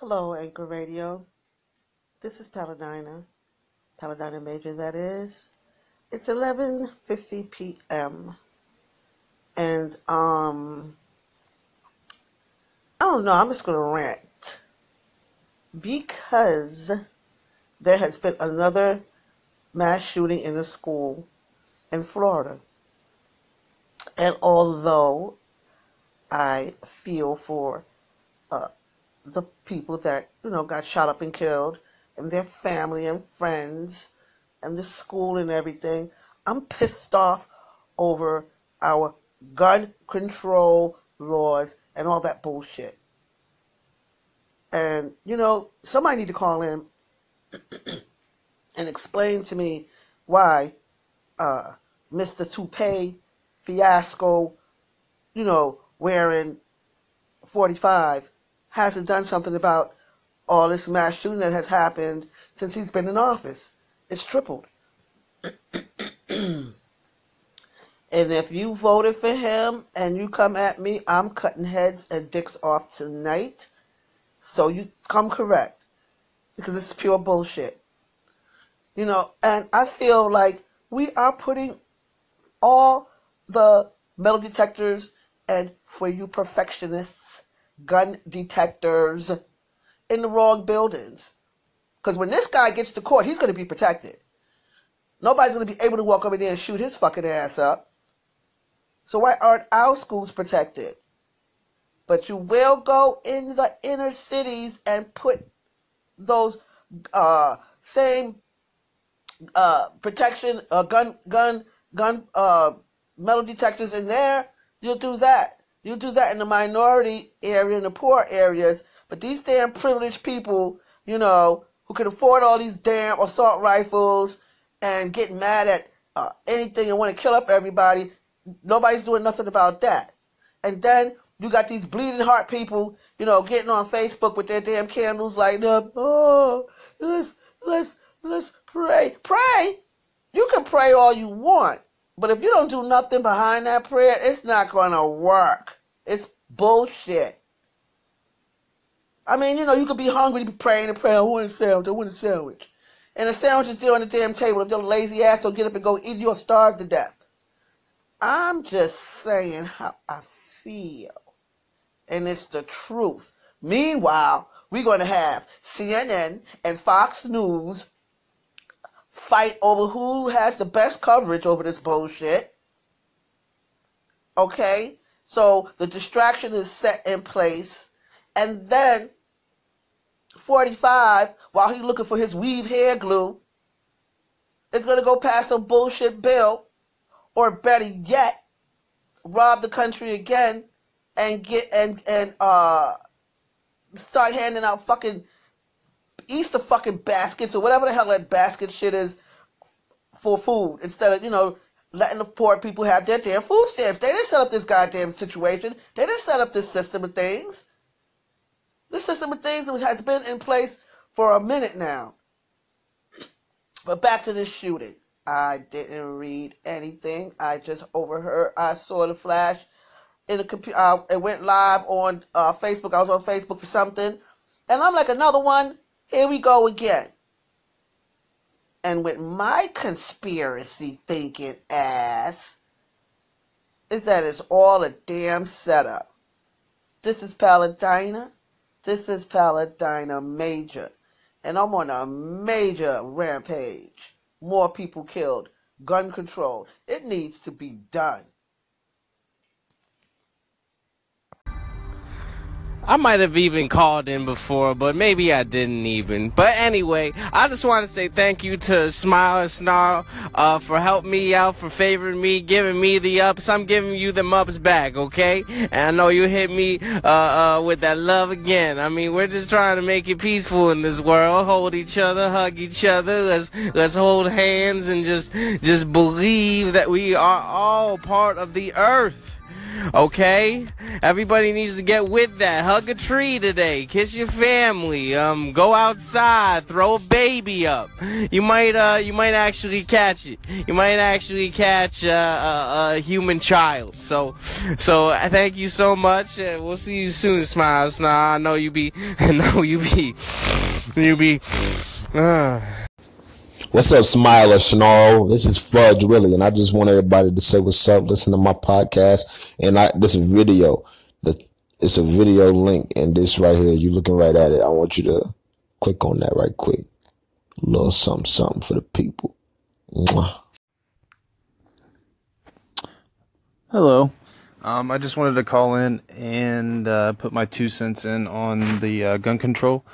Hello, Anchor Radio. This is Paladina, Paladina Major. That is. It's 11:50 p.m. and um, I don't know. I'm just gonna rant because there has been another mass shooting in a school in Florida, and although I feel for uh, the people that you know got shot up and killed, and their family and friends, and the school and everything. I'm pissed off over our gun control laws and all that bullshit. And you know, somebody need to call in and explain to me why uh, Mr. Toupee Fiasco, you know, wearing 45 hasn't done something about all this mass shooting that has happened since he's been in office. It's tripled. and if you voted for him and you come at me, I'm cutting heads and dicks off tonight. So you come correct because it's pure bullshit. You know, and I feel like we are putting all the metal detectors and for you perfectionists, gun detectors in the wrong buildings. Because when this guy gets to court, he's going to be protected. Nobody's going to be able to walk over there and shoot his fucking ass up. So why aren't our schools protected? But you will go in the inner cities and put those uh, same uh, protection, uh, gun, gun, gun, uh, metal detectors in there. You'll do that. You'll do that in the minority area, in the poor areas. But these damn privileged people, you know, who can afford all these damn assault rifles and get mad at uh, anything and want to kill up everybody, nobody's doing nothing about that. And then you got these bleeding heart people, you know, getting on Facebook with their damn candles lighting up. Oh, let's let's let's pray. Pray. You can pray all you want, but if you don't do nothing behind that prayer, it's not gonna work. It's bullshit. I mean, you know, you could be hungry to be praying and praying. Oh, I want a sandwich. I want a sandwich. And the sandwich is still on the damn table. If your lazy ass don't get up and go eat, you'll starve to death. I'm just saying how I feel. And it's the truth. Meanwhile, we're going to have CNN and Fox News fight over who has the best coverage over this bullshit. Okay? So the distraction is set in place. And then 45, while he's looking for his weave hair glue, is going to go pass some bullshit bill, or better yet, rob the country again and get and and uh start handing out fucking Easter fucking baskets or whatever the hell that basket shit is for food instead of you know letting the poor people have their damn food stamps. They didn't set up this goddamn situation. They didn't set up this system of things. This system of things has been in place for a minute now. But back to this shooting. I didn't read anything. I just overheard. I saw the flash in the computer. Uh, it went live on uh, Facebook. I was on Facebook for something, and I'm like, another one. Here we go again. And with my conspiracy thinking ass, is that it's all a damn setup. This is Paladina. This is Paladina Major, and I'm on a major rampage. More people killed, gun control. It needs to be done. I might have even called in before, but maybe I didn't even. But anyway, I just want to say thank you to Smile and Snarl uh, for helping me out, for favoring me, giving me the ups. I'm giving you the ups back, okay? And I know you hit me uh, uh, with that love again. I mean, we're just trying to make it peaceful in this world. Hold each other, hug each other. Let's let's hold hands and just just believe that we are all part of the earth. Okay? Everybody needs to get with that. Hug a tree today. Kiss your family. Um, go outside. Throw a baby up. You might, uh, you might actually catch it. You might actually catch uh, a, a, human child. So, so I thank you so much. Uh, we'll see you soon, Smiles. Now I know you be, I know you be, you be. Uh. What's up, Smile or Snarl? This is Fudge Willie, and I just want everybody to say what's up. Listen to my podcast, and I this is video. The it's a video link, and this right here, you looking right at it. I want you to click on that right quick. A little something, something for the people. Mwah. Hello. Um, I just wanted to call in and uh, put my two cents in on the uh, gun control.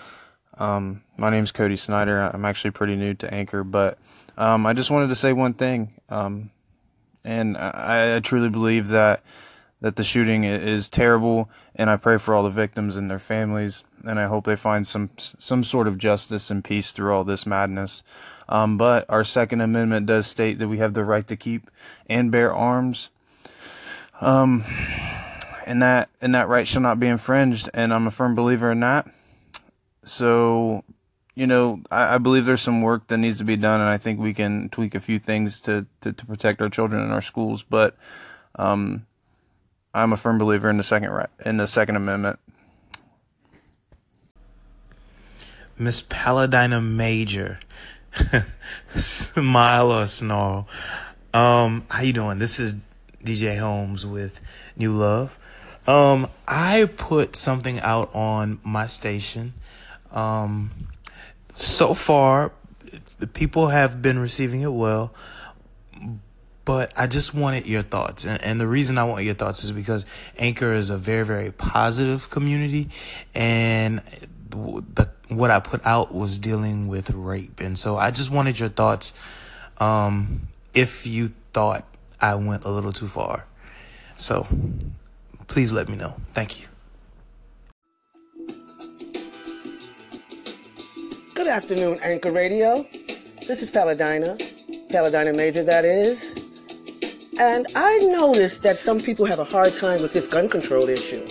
Um, my name's Cody Snyder. I'm actually pretty new to Anchor, but um, I just wanted to say one thing. Um, and I, I, truly believe that that the shooting is terrible, and I pray for all the victims and their families, and I hope they find some some sort of justice and peace through all this madness. Um, but our Second Amendment does state that we have the right to keep and bear arms. Um, and that and that right shall not be infringed, and I'm a firm believer in that. So, you know, I, I, believe there's some work that needs to be done, and I think we can tweak a few things to, to, to protect our children in our schools. But um, I'm a firm believer in the second right, in the Second Amendment. Miss Paladina Major, smile or snarl. Um, how you doing? This is DJ Holmes with New Love. Um, I put something out on my station um, so far, the people have been receiving it well, but I just wanted your thoughts. And, and the reason I want your thoughts is because Anchor is a very, very positive community. And the, what I put out was dealing with rape. And so I just wanted your thoughts. Um, if you thought I went a little too far. So please let me know. Thank you. Good afternoon, Anchor Radio. This is Paladina, Paladina Major, that is. And I noticed that some people have a hard time with this gun control issue.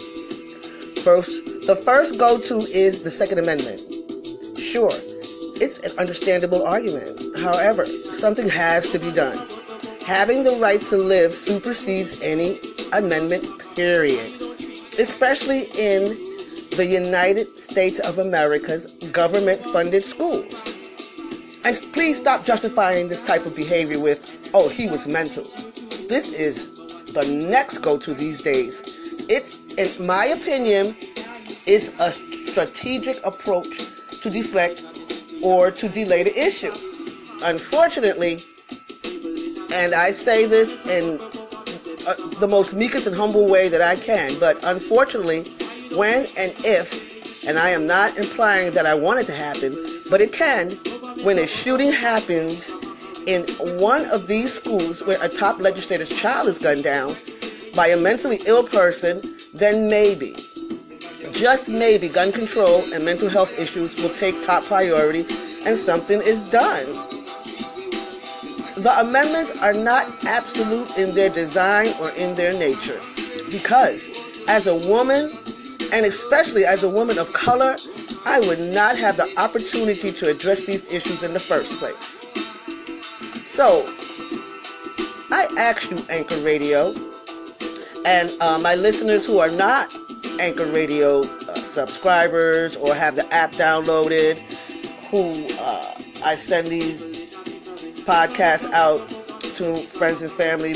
First, the first go to is the Second Amendment. Sure, it's an understandable argument. However, something has to be done. Having the right to live supersedes any amendment, period. Especially in the United States of America's government funded schools. And please stop justifying this type of behavior with, oh, he was mental. This is the next go to these days. It's, in my opinion, is a strategic approach to deflect or to delay the issue. Unfortunately, and I say this in uh, the most meekest and humble way that I can, but unfortunately, when and if, and I am not implying that I want it to happen, but it can, when a shooting happens in one of these schools where a top legislator's child is gunned down by a mentally ill person, then maybe, just maybe, gun control and mental health issues will take top priority and something is done. The amendments are not absolute in their design or in their nature because as a woman and especially as a woman of color, I would not have the opportunity to address these issues in the first place. So, I ask you, Anchor Radio, and uh, my listeners who are not Anchor Radio uh, subscribers or have the app downloaded, who uh, I send these podcasts out to friends and family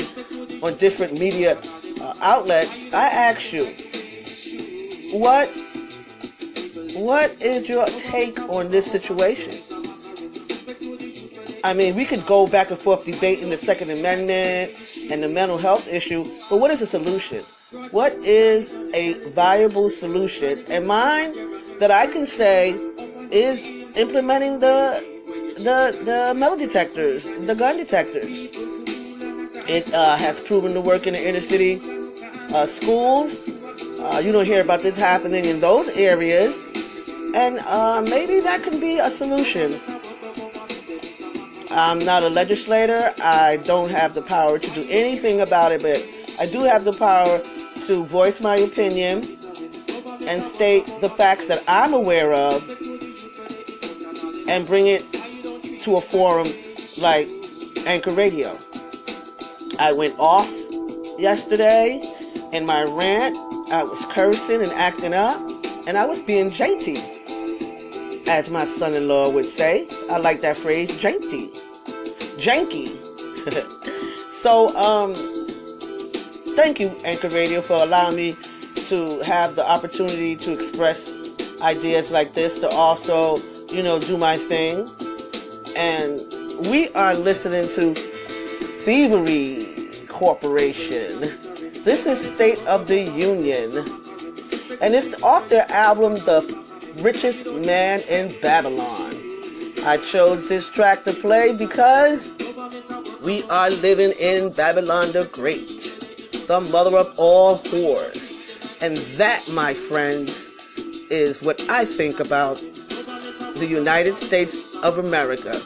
on different media uh, outlets, I ask you, what what is your take on this situation? I mean, we could go back and forth debating the Second Amendment and the mental health issue, but what is the solution? What is a viable solution? And mine that I can say is implementing the the the metal detectors, the gun detectors. It uh, has proven to work in the inner city uh, schools. Uh, you don't hear about this happening in those areas. And uh, maybe that can be a solution. I'm not a legislator. I don't have the power to do anything about it, but I do have the power to voice my opinion and state the facts that I'm aware of and bring it to a forum like Anchor Radio. I went off yesterday in my rant. I was cursing and acting up, and I was being janky, as my son in law would say. I like that phrase, janky. Janky. so, um, thank you, Anchor Radio, for allowing me to have the opportunity to express ideas like this, to also, you know, do my thing. And we are listening to Thievery Corporation. This is State of the Union. And it's off their album, The Richest Man in Babylon. I chose this track to play because we are living in Babylon the Great, the mother of all whores. And that, my friends, is what I think about the United States of America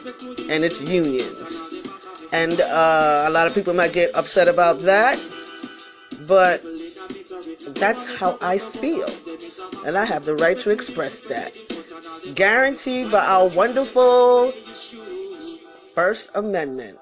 and its unions. And uh, a lot of people might get upset about that, but that's how I feel. And I have the right to express that. Guaranteed by our wonderful First Amendment.